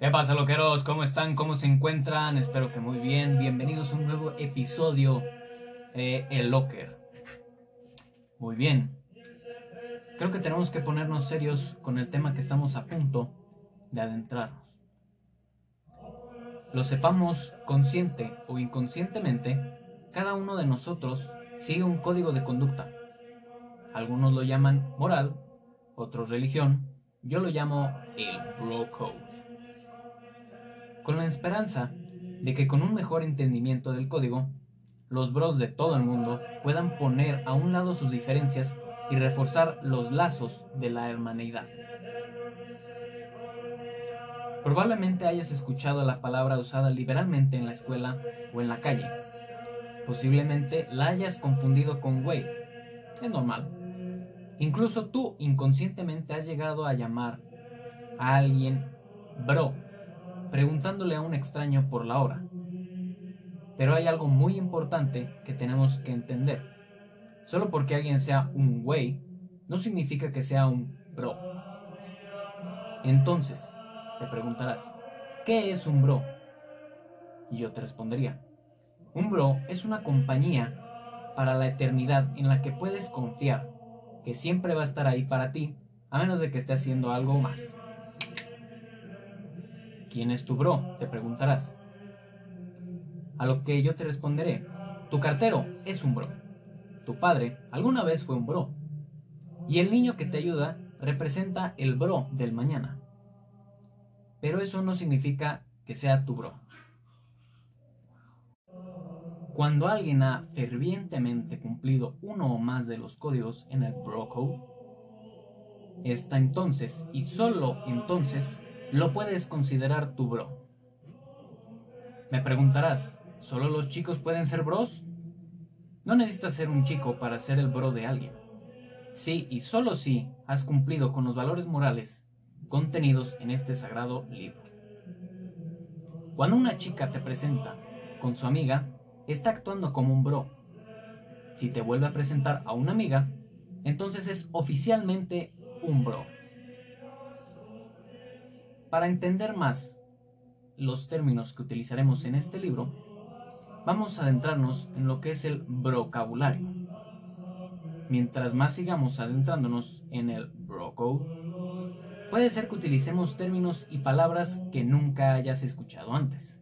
¿Qué pasa, loqueros? ¿Cómo están? ¿Cómo se encuentran? Espero que muy bien. Bienvenidos a un nuevo episodio de El Locker. Muy bien. Creo que tenemos que ponernos serios con el tema que estamos a punto de adentrarnos. Lo sepamos consciente o inconscientemente, cada uno de nosotros sigue un código de conducta. Algunos lo llaman moral, otros religión, yo lo llamo el Bro Code con la esperanza de que con un mejor entendimiento del código, los bros de todo el mundo puedan poner a un lado sus diferencias y reforzar los lazos de la hermaneidad. Probablemente hayas escuchado la palabra usada liberalmente en la escuela o en la calle. Posiblemente la hayas confundido con güey. Es normal. Incluso tú inconscientemente has llegado a llamar a alguien bro preguntándole a un extraño por la hora. Pero hay algo muy importante que tenemos que entender. Solo porque alguien sea un güey, no significa que sea un bro. Entonces, te preguntarás, ¿qué es un bro? Y yo te respondería, un bro es una compañía para la eternidad en la que puedes confiar que siempre va a estar ahí para ti, a menos de que esté haciendo algo más. ¿Quién es tu bro? Te preguntarás. A lo que yo te responderé, tu cartero es un bro. Tu padre alguna vez fue un bro. Y el niño que te ayuda representa el bro del mañana. Pero eso no significa que sea tu bro. Cuando alguien ha fervientemente cumplido uno o más de los códigos en el Bro Code, está entonces y solo entonces lo puedes considerar tu bro. Me preguntarás, ¿solo los chicos pueden ser bros? No necesitas ser un chico para ser el bro de alguien. Sí y solo si has cumplido con los valores morales contenidos en este sagrado libro. Cuando una chica te presenta con su amiga, está actuando como un bro. Si te vuelve a presentar a una amiga, entonces es oficialmente un bro. Para entender más los términos que utilizaremos en este libro, vamos a adentrarnos en lo que es el vocabulario. Mientras más sigamos adentrándonos en el bro code, puede ser que utilicemos términos y palabras que nunca hayas escuchado antes.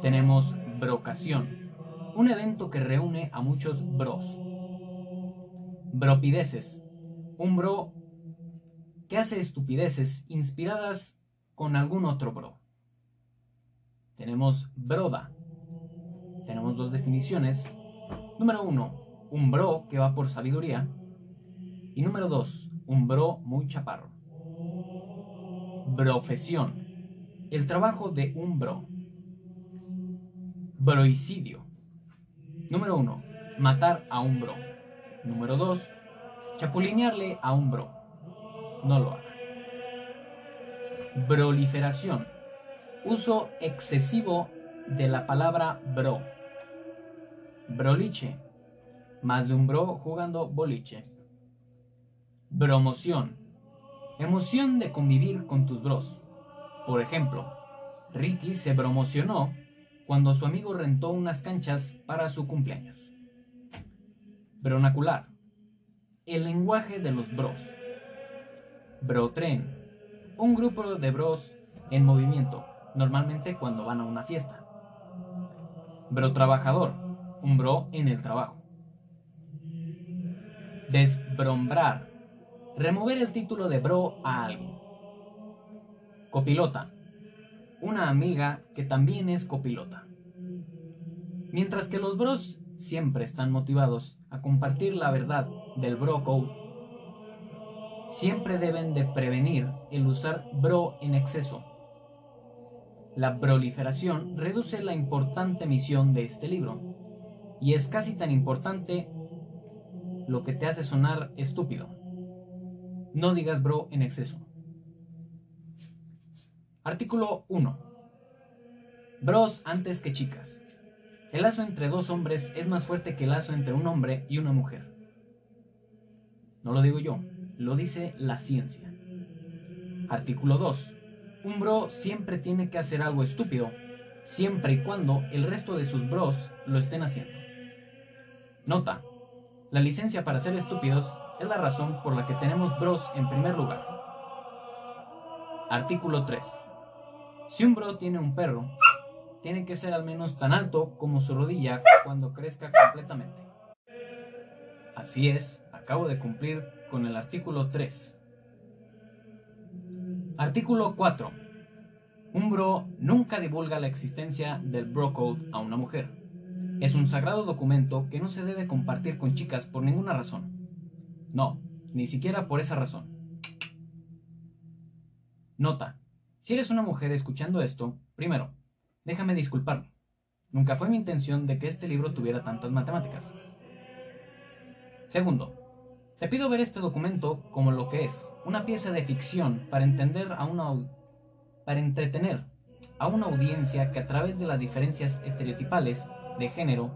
Tenemos brocación, un evento que reúne a muchos bros. Bropideces, un bro que hace estupideces inspiradas con algún otro bro. Tenemos broda. Tenemos dos definiciones. Número uno, un bro que va por sabiduría. Y número dos, un bro muy chaparro. Profesión. El trabajo de un bro. Broicidio. Número uno, matar a un bro. Número dos, chapulinearle a un bro. No lo haga. Proliferación. Uso excesivo de la palabra bro. Broliche. Más de un bro jugando boliche. Promoción. Emoción de convivir con tus bros. Por ejemplo, Ricky se promocionó cuando su amigo rentó unas canchas para su cumpleaños. Bronacular. El lenguaje de los bros. Brotren un grupo de bros en movimiento, normalmente cuando van a una fiesta. Bro trabajador, un bro en el trabajo. Desbrombrar, remover el título de bro a alguien. Copilota, una amiga que también es copilota. Mientras que los bros siempre están motivados a compartir la verdad del bro code siempre deben de prevenir el usar bro en exceso. La proliferación reduce la importante misión de este libro, y es casi tan importante lo que te hace sonar estúpido. No digas bro en exceso. Artículo 1. Bros antes que chicas. El lazo entre dos hombres es más fuerte que el lazo entre un hombre y una mujer. No lo digo yo, lo dice la ciencia. Artículo 2. Un bro siempre tiene que hacer algo estúpido, siempre y cuando el resto de sus bros lo estén haciendo. Nota, la licencia para ser estúpidos es la razón por la que tenemos bros en primer lugar. Artículo 3. Si un bro tiene un perro, tiene que ser al menos tan alto como su rodilla cuando crezca completamente. Así es, acabo de cumplir con el artículo 3. Artículo 4. Un bro nunca divulga la existencia del bro code a una mujer. Es un sagrado documento que no se debe compartir con chicas por ninguna razón. No, ni siquiera por esa razón. Nota. Si eres una mujer escuchando esto, primero, déjame disculparme. Nunca fue mi intención de que este libro tuviera tantas matemáticas. Segundo, te pido ver este documento como lo que es, una pieza de ficción para entender a una para entretener a una audiencia que a través de las diferencias estereotipales de género,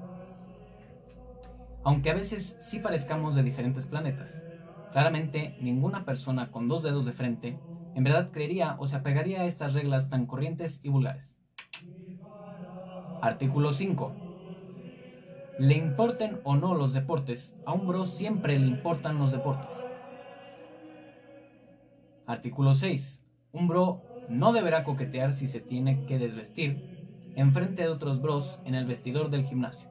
aunque a veces sí parezcamos de diferentes planetas, claramente ninguna persona con dos dedos de frente en verdad creería o se apegaría a estas reglas tan corrientes y vulgares. Artículo 5. Le importen o no los deportes, a un bro siempre le importan los deportes. Artículo 6. Un bro no deberá coquetear si se tiene que desvestir en frente de otros bros en el vestidor del gimnasio.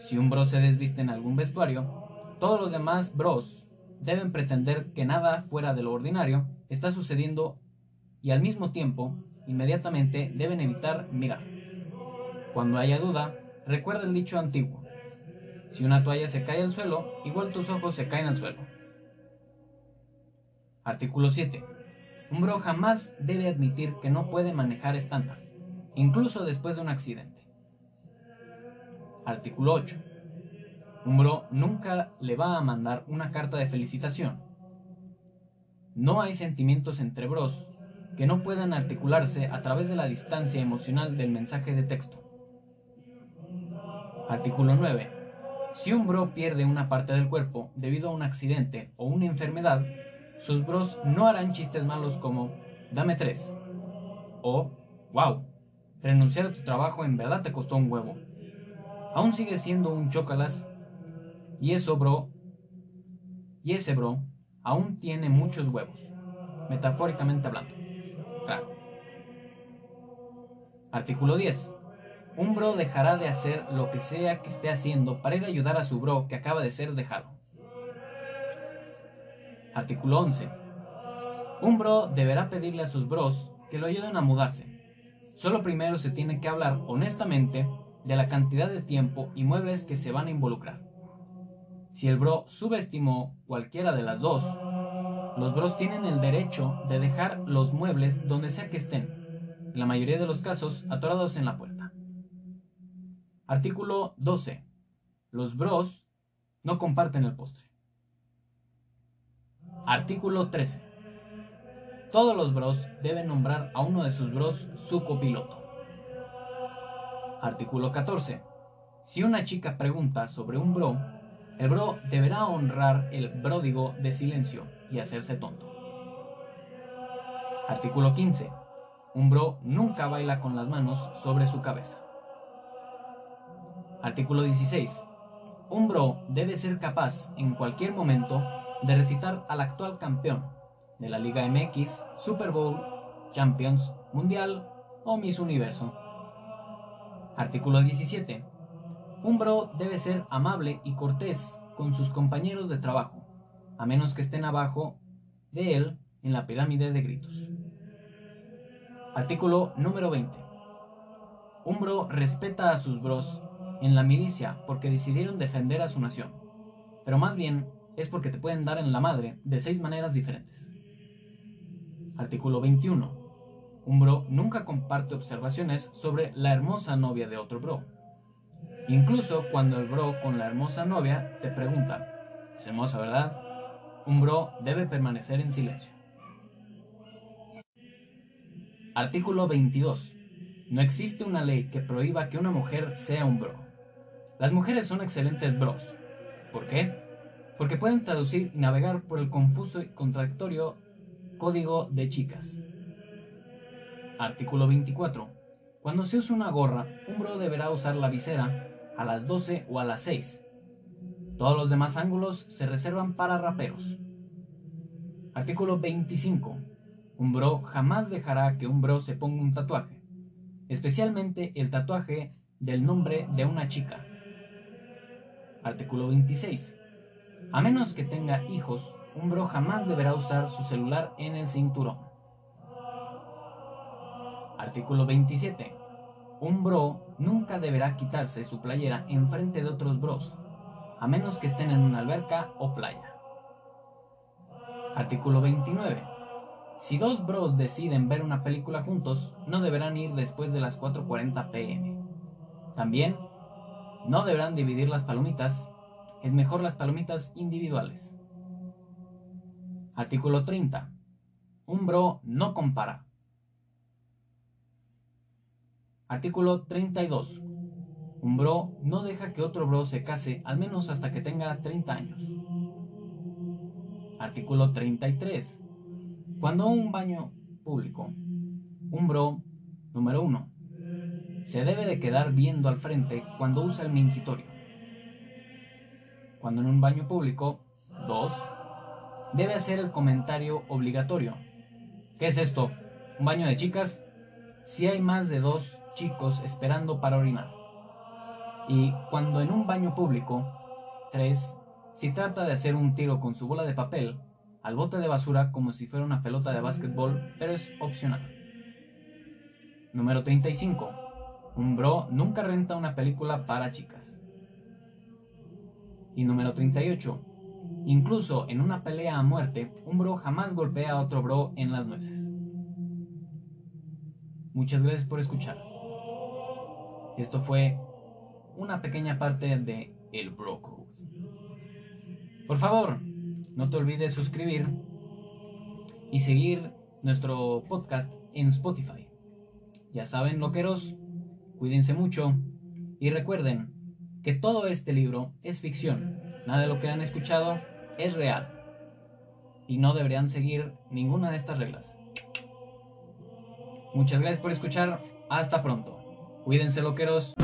Si un bro se desviste en algún vestuario, todos los demás bros deben pretender que nada fuera de lo ordinario está sucediendo y al mismo tiempo, inmediatamente deben evitar mirar. Cuando haya duda, recuerda el dicho antiguo. Si una toalla se cae al suelo, igual tus ojos se caen al suelo. Artículo 7. Un bro jamás debe admitir que no puede manejar estándar, incluso después de un accidente. Artículo 8. Un bro nunca le va a mandar una carta de felicitación. No hay sentimientos entre bros que no puedan articularse a través de la distancia emocional del mensaje de texto. Artículo 9. Si un bro pierde una parte del cuerpo debido a un accidente o una enfermedad, sus bros no harán chistes malos como dame tres o wow, renunciar a tu trabajo en verdad te costó un huevo. Aún sigue siendo un chócalas y eso, bro, y ese bro aún tiene muchos huevos, metafóricamente hablando. Claro. Artículo 10. Un bro dejará de hacer lo que sea que esté haciendo para ir a ayudar a su bro que acaba de ser dejado. Artículo 11. Un bro deberá pedirle a sus bros que lo ayuden a mudarse. Solo primero se tiene que hablar honestamente de la cantidad de tiempo y muebles que se van a involucrar. Si el bro subestimó cualquiera de las dos, los bros tienen el derecho de dejar los muebles donde sea que estén, en la mayoría de los casos atorados en la puerta. Artículo 12. Los bros no comparten el postre. Artículo 13. Todos los bros deben nombrar a uno de sus bros su copiloto. Artículo 14. Si una chica pregunta sobre un bro, el bro deberá honrar el bródigo de silencio y hacerse tonto. Artículo 15. Un bro nunca baila con las manos sobre su cabeza. Artículo 16. Un bro debe ser capaz en cualquier momento de recitar al actual campeón de la Liga MX, Super Bowl, Champions, Mundial o Miss Universo. Artículo 17 un bro debe ser amable y cortés con sus compañeros de trabajo, a menos que estén abajo de él en la pirámide de gritos. Artículo número 20. Un bro respeta a sus bros en la milicia porque decidieron defender a su nación, pero más bien es porque te pueden dar en la madre de seis maneras diferentes. Artículo 21. Un bro nunca comparte observaciones sobre la hermosa novia de otro bro Incluso cuando el bro con la hermosa novia te pregunta, es hermosa, ¿verdad? Un bro debe permanecer en silencio. Artículo 22. No existe una ley que prohíba que una mujer sea un bro. Las mujeres son excelentes bros. ¿Por qué? Porque pueden traducir y navegar por el confuso y contradictorio código de chicas. Artículo 24. Cuando se usa una gorra, un bro deberá usar la visera a las 12 o a las 6. Todos los demás ángulos se reservan para raperos. Artículo 25. Un bro jamás dejará que un bro se ponga un tatuaje, especialmente el tatuaje del nombre de una chica. Artículo 26. A menos que tenga hijos, un bro jamás deberá usar su celular en el cinturón. Artículo 27. Un bro nunca deberá quitarse su playera en frente de otros bros, a menos que estén en una alberca o playa. Artículo 29. Si dos bros deciden ver una película juntos, no deberán ir después de las 4.40 pm. También, no deberán dividir las palomitas, es mejor las palomitas individuales. Artículo 30. Un bro no compara. Artículo 32. Un bro no deja que otro bro se case al menos hasta que tenga 30 años. Artículo 33. Cuando un baño público, un bro, número 1, se debe de quedar viendo al frente cuando usa el mingitorio. Cuando en un baño público, 2, debe hacer el comentario obligatorio. ¿Qué es esto? ¿Un baño de chicas? Si hay más de dos chicos esperando para orinar. Y cuando en un baño público, 3. Si trata de hacer un tiro con su bola de papel al bote de basura como si fuera una pelota de básquetbol, pero es opcional. Número 35. Un bro nunca renta una película para chicas. Y número 38. Incluso en una pelea a muerte, un bro jamás golpea a otro bro en las nueces. Muchas gracias por escuchar. Esto fue una pequeña parte de El Bro Code. Por favor, no te olvides suscribir y seguir nuestro podcast en Spotify. Ya saben, loqueros, cuídense mucho y recuerden que todo este libro es ficción. Nada de lo que han escuchado es real. Y no deberían seguir ninguna de estas reglas. Muchas gracias por escuchar. Hasta pronto. Cuídense, loqueros.